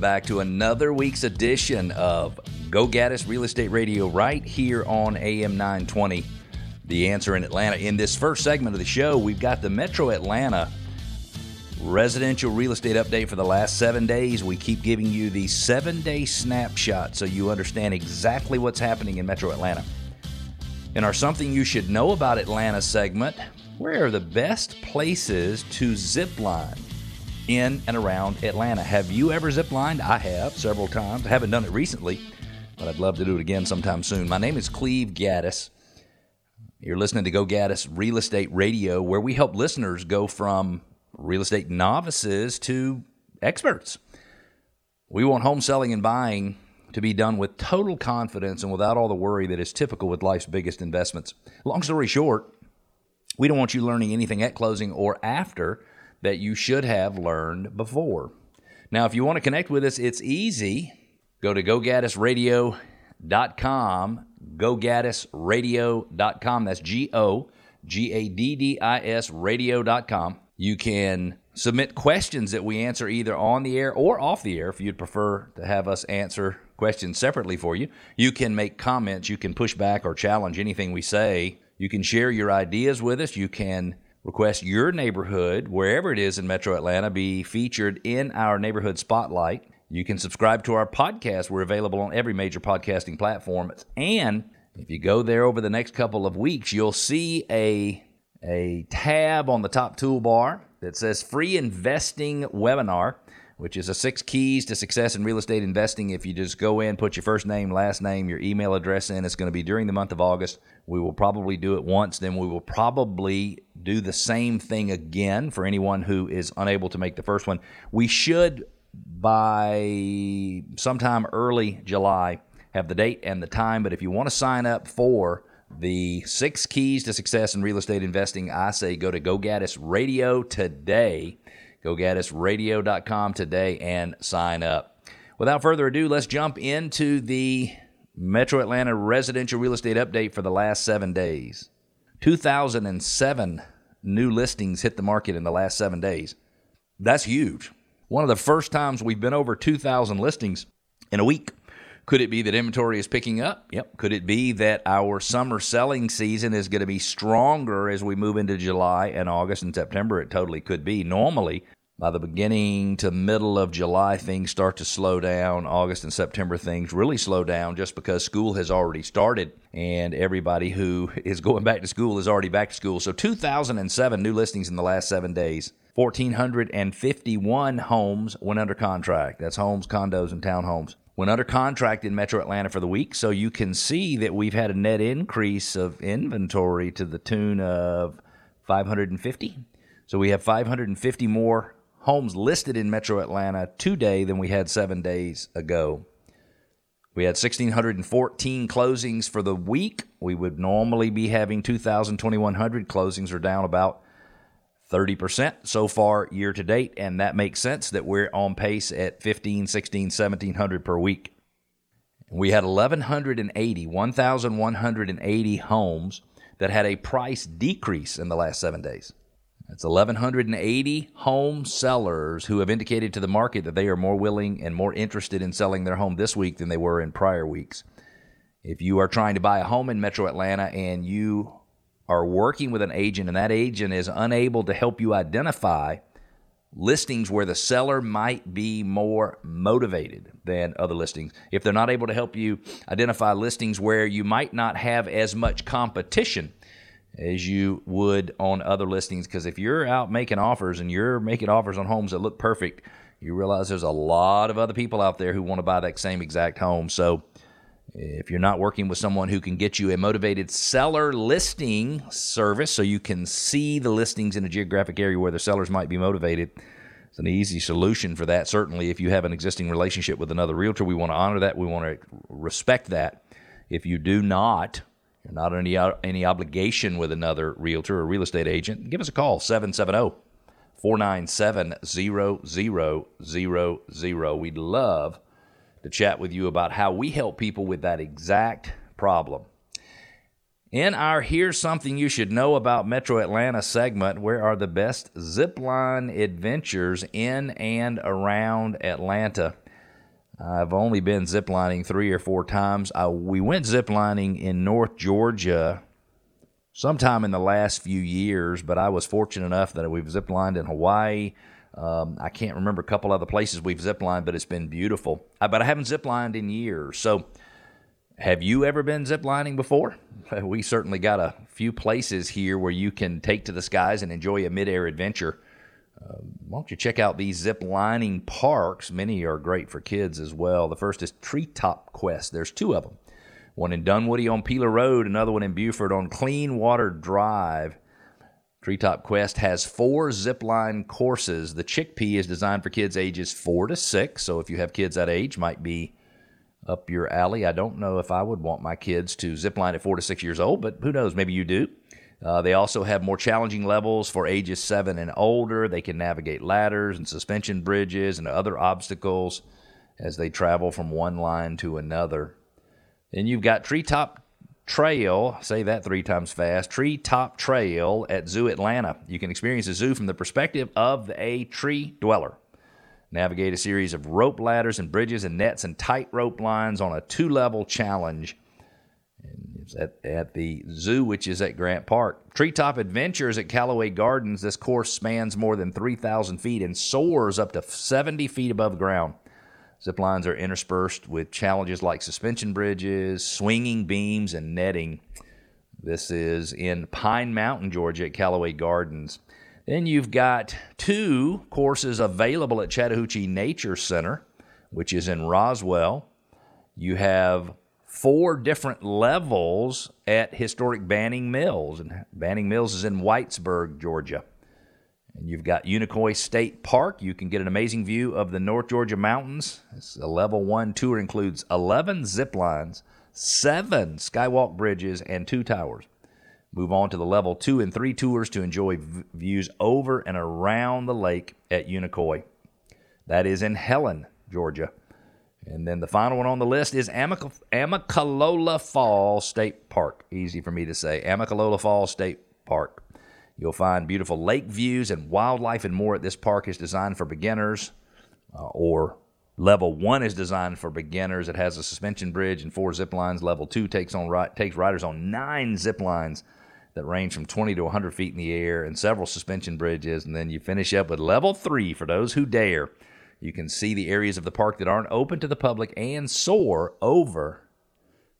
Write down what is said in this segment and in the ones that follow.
welcome back to another week's edition of Go Gaddis Real Estate Radio right here on AM 920. The answer in Atlanta. In this first segment of the show, we've got the Metro Atlanta residential real estate update for the last seven days. We keep giving you the seven day snapshot so you understand exactly what's happening in Metro Atlanta. In our Something You Should Know About Atlanta segment, where are the best places to zip line? In and around Atlanta. Have you ever ziplined? I have several times. I haven't done it recently, but I'd love to do it again sometime soon. My name is Cleve Gaddis. You're listening to Go Gaddis Real Estate Radio, where we help listeners go from real estate novices to experts. We want home selling and buying to be done with total confidence and without all the worry that is typical with life's biggest investments. Long story short, we don't want you learning anything at closing or after that you should have learned before. Now, if you want to connect with us, it's easy. Go to gogaddisradio.com, gogaddisradio.com. That's G O G A D D I S radio.com. You can submit questions that we answer either on the air or off the air if you'd prefer to have us answer questions separately for you. You can make comments, you can push back or challenge anything we say. You can share your ideas with us. You can request your neighborhood, wherever it is in Metro Atlanta, be featured in our neighborhood spotlight. You can subscribe to our podcast. We're available on every major podcasting platform. And if you go there over the next couple of weeks, you'll see a, a tab on the top toolbar that says free investing webinar which is a six keys to success in real estate investing. If you just go in, put your first name, last name, your email address in, it's going to be during the month of August. We will probably do it once, then we will probably do the same thing again for anyone who is unable to make the first one. We should, by sometime early July, have the date and the time. But if you want to sign up for the six keys to success in real estate investing, I say go to Go Gaddis Radio today GoGaddisRadio.com today and sign up. Without further ado, let's jump into the Metro Atlanta residential real estate update for the last seven days. 2007 new listings hit the market in the last seven days. That's huge. One of the first times we've been over 2,000 listings in a week. Could it be that inventory is picking up? Yep. Could it be that our summer selling season is going to be stronger as we move into July and August and September? It totally could be. Normally, by the beginning to middle of July, things start to slow down. August and September, things really slow down just because school has already started and everybody who is going back to school is already back to school. So, 2007 new listings in the last seven days. 1,451 homes went under contract. That's homes, condos, and townhomes went under contract in Metro Atlanta for the week. So you can see that we've had a net increase of inventory to the tune of 550. So we have 550 more homes listed in Metro Atlanta today than we had seven days ago. We had 1,614 closings for the week. We would normally be having 2,000, 2,100 closings are down about 30% so far year to date, and that makes sense that we're on pace at 15, 16, 1700 per week. We had 1,180, 1,180 homes that had a price decrease in the last seven days. That's 1,180 home sellers who have indicated to the market that they are more willing and more interested in selling their home this week than they were in prior weeks. If you are trying to buy a home in Metro Atlanta and you are working with an agent and that agent is unable to help you identify listings where the seller might be more motivated than other listings. If they're not able to help you identify listings where you might not have as much competition as you would on other listings, because if you're out making offers and you're making offers on homes that look perfect, you realize there's a lot of other people out there who want to buy that same exact home. So if you're not working with someone who can get you a motivated seller listing service so you can see the listings in a geographic area where the sellers might be motivated, it's an easy solution for that. Certainly, if you have an existing relationship with another realtor, we want to honor that. We want to respect that. If you do not, you're not any, any obligation with another realtor or real estate agent, give us a call 770 497 0000. We'd love to chat with you about how we help people with that exact problem. In our Here's Something You Should Know About Metro Atlanta segment, where are the best zipline adventures in and around Atlanta? I've only been ziplining three or four times. I, we went ziplining in North Georgia sometime in the last few years, but I was fortunate enough that we've ziplined in Hawaii. Um, I can't remember a couple other places we've ziplined, but it's been beautiful. Uh, but I haven't ziplined in years. So, have you ever been ziplining before? We certainly got a few places here where you can take to the skies and enjoy a midair adventure. Uh, why don't you check out these zip lining parks? Many are great for kids as well. The first is Treetop Quest. There's two of them one in Dunwoody on Peeler Road, another one in Buford on Clean Water Drive. Treetop Quest has four zip line courses. The Chickpea is designed for kids ages four to six, so if you have kids that age, might be up your alley. I don't know if I would want my kids to zip line at four to six years old, but who knows? Maybe you do. Uh, they also have more challenging levels for ages seven and older. They can navigate ladders and suspension bridges and other obstacles as they travel from one line to another. Then you've got Treetop Trail, say that three times fast, Treetop Trail at Zoo Atlanta. You can experience the zoo from the perspective of a tree dweller. Navigate a series of rope ladders and bridges and nets and tight rope lines on a two level challenge at, at the zoo, which is at Grant Park. Treetop Adventures at Callaway Gardens. This course spans more than 3,000 feet and soars up to 70 feet above ground. Zip lines are interspersed with challenges like suspension bridges, swinging beams, and netting. This is in Pine Mountain, Georgia, at Callaway Gardens. Then you've got two courses available at Chattahoochee Nature Center, which is in Roswell. You have four different levels at historic Banning Mills. And Banning Mills is in Whitesburg, Georgia. And you've got Unicoi State Park. You can get an amazing view of the North Georgia mountains. It's a level one tour includes 11 zip lines, seven skywalk bridges, and two towers. Move on to the level two and three tours to enjoy v- views over and around the lake at Unicoi. That is in Helen, Georgia. And then the final one on the list is Amic- Amicalola Falls State Park. Easy for me to say. Amicalola Falls State Park. You'll find beautiful lake views and wildlife and more at this park is designed for beginners uh, or level 1 is designed for beginners. It has a suspension bridge and four zip lines. Level 2 takes on takes riders on 9 zip lines that range from 20 to 100 feet in the air and several suspension bridges and then you finish up with level 3 for those who dare you can see the areas of the park that aren't open to the public and soar over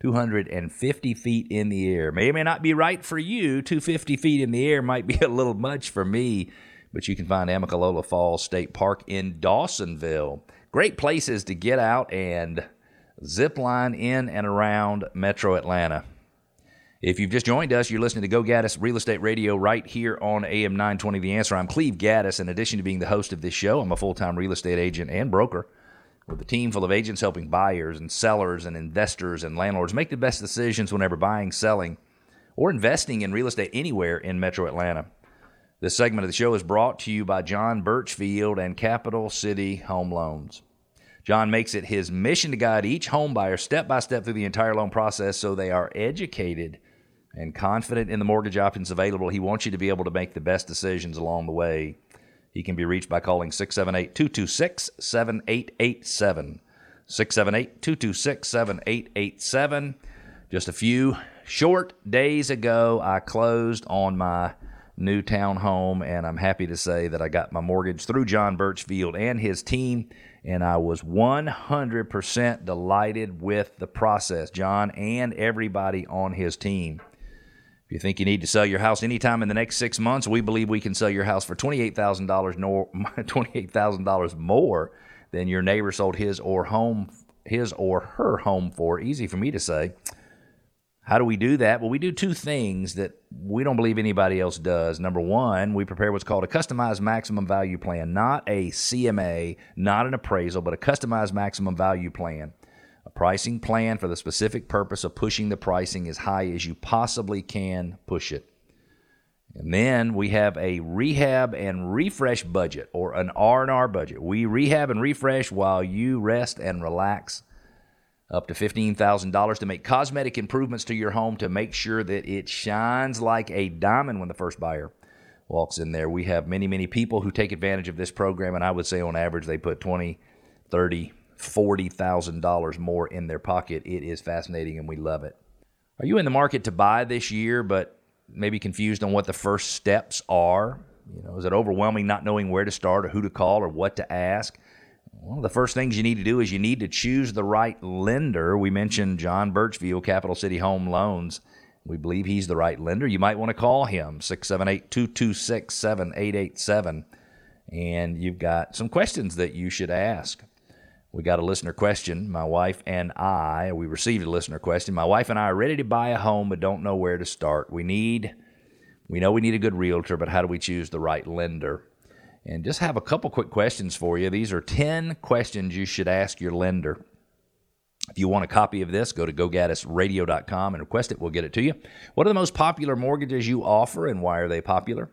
250 feet in the air. May or may not be right for you. 250 feet in the air might be a little much for me, but you can find Amicalola Falls State Park in Dawsonville. Great places to get out and zip line in and around Metro Atlanta. If you've just joined us, you're listening to Go Gaddis Real Estate Radio right here on AM 920 The Answer. I'm Cleve Gaddis. In addition to being the host of this show, I'm a full time real estate agent and broker with a team full of agents helping buyers and sellers and investors and landlords make the best decisions whenever buying, selling, or investing in real estate anywhere in Metro Atlanta. This segment of the show is brought to you by John Birchfield and Capital City Home Loans. John makes it his mission to guide each home buyer step by step through the entire loan process so they are educated and confident in the mortgage options available. He wants you to be able to make the best decisions along the way. He can be reached by calling 678 226 7887. 678 226 7887. Just a few short days ago, I closed on my new townhome, and I'm happy to say that I got my mortgage through John Birchfield and his team, and I was 100% delighted with the process, John and everybody on his team. If you think you need to sell your house anytime in the next six months, we believe we can sell your house for $28,000 $28,000 more than your neighbor sold his or home his or her home for. Easy for me to say. How do we do that? Well, we do two things that we don't believe anybody else does. Number one, we prepare what's called a customized maximum value plan, not a CMA, not an appraisal, but a customized maximum value plan pricing plan for the specific purpose of pushing the pricing as high as you possibly can push it. And then we have a rehab and refresh budget or an R&R budget. We rehab and refresh while you rest and relax up to $15,000 to make cosmetic improvements to your home to make sure that it shines like a diamond when the first buyer walks in there. We have many, many people who take advantage of this program, and I would say on average they put 20, 30, $40,000 more in their pocket. It is fascinating and we love it. Are you in the market to buy this year, but maybe confused on what the first steps are? You know, is it overwhelming not knowing where to start or who to call or what to ask? One of the first things you need to do is you need to choose the right lender. We mentioned John Birchfield, Capital City Home Loans. We believe he's the right lender. You might want to call him, 678 226 7887. And you've got some questions that you should ask. We got a listener question. My wife and I, we received a listener question. My wife and I are ready to buy a home but don't know where to start. We need, we know we need a good realtor, but how do we choose the right lender? And just have a couple quick questions for you. These are 10 questions you should ask your lender. If you want a copy of this, go to gogaddisradio.com and request it. We'll get it to you. What are the most popular mortgages you offer and why are they popular?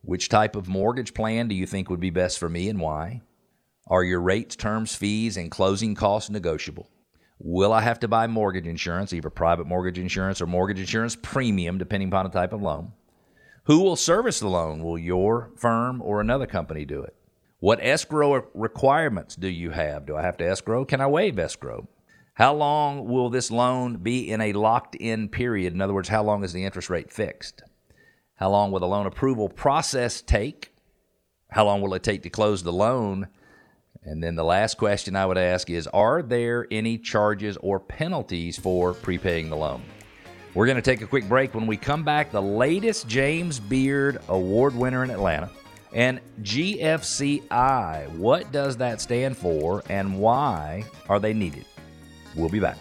Which type of mortgage plan do you think would be best for me and why? Are your rates, terms, fees, and closing costs negotiable? Will I have to buy mortgage insurance, either private mortgage insurance or mortgage insurance premium, depending upon the type of loan? Who will service the loan? Will your firm or another company do it? What escrow requirements do you have? Do I have to escrow? Can I waive escrow? How long will this loan be in a locked in period? In other words, how long is the interest rate fixed? How long will the loan approval process take? How long will it take to close the loan? And then the last question I would ask is Are there any charges or penalties for prepaying the loan? We're going to take a quick break. When we come back, the latest James Beard Award winner in Atlanta and GFCI. What does that stand for and why are they needed? We'll be back.